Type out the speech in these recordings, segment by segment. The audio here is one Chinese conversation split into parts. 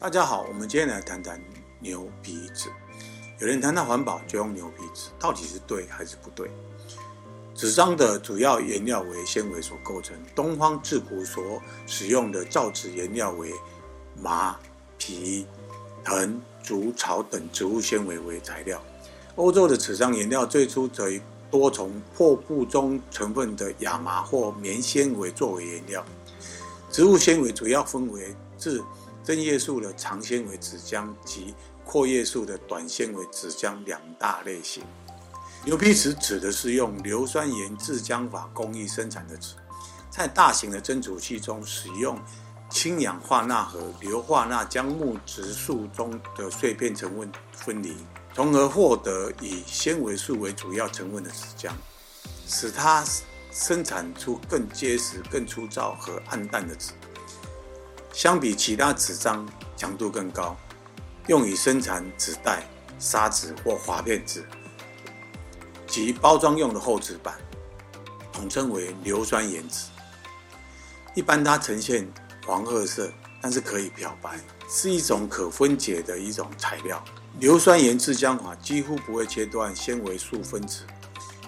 大家好，我们今天来谈谈牛皮纸。有人谈到环保就用牛皮纸，到底是对还是不对？纸张的主要原料为纤维所构成。东方自古所使用的造纸原料为麻、皮、藤、竹、草等植物纤维为材料。欧洲的纸张原料最初则以多从破布中成分的亚麻或棉纤维作为原料。植物纤维主要分为自针叶树的长纤维纸浆及阔叶树的短纤维纸浆两大类型。牛皮纸指的是用硫酸盐制浆法工艺生产的纸，在大型的蒸煮器中使用氢氧化钠和硫化钠将木质树中的碎片成分分离，从而获得以纤维素为主要成分的纸浆，使它生产出更结实、更粗糙和暗淡的纸。相比其他纸张强度更高，用于生产纸袋、砂纸或滑片纸及包装用的厚纸板，统称为硫酸盐纸。一般它呈现黄褐色，但是可以漂白，是一种可分解的一种材料。硫酸盐制浆法几乎不会切断纤维素分子，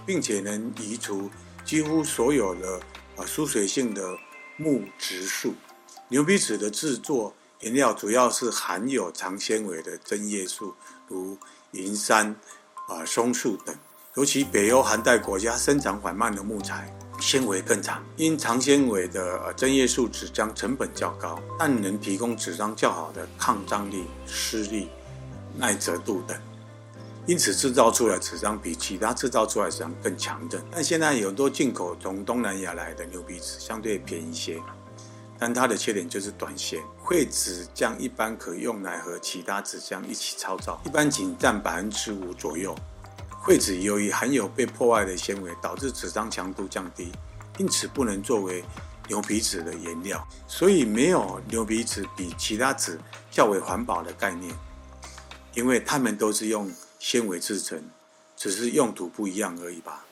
并且能移除几乎所有的啊疏水性的木质素。牛皮纸的制作原料主要是含有长纤维的针叶树，如银杉、啊松树等。尤其北欧寒带国家生长缓慢的木材，纤维更长。因长纤维的针叶树纸浆成本较高，但能提供纸张较好的抗张力、湿力、耐折度等。因此，制造出来纸张比其他制造出来纸张更强韧。但现在有很多进口从东南亚来的牛皮纸相对便宜一些。但它的缺点就是短纤，绘纸浆一般可用来和其他纸浆一起操作，一般仅占百分之五左右。会纸由于含有被破坏的纤维，导致纸张强度降低，因此不能作为牛皮纸的原料。所以没有牛皮纸比其他纸较为环保的概念，因为它们都是用纤维制成，只是用途不一样而已吧。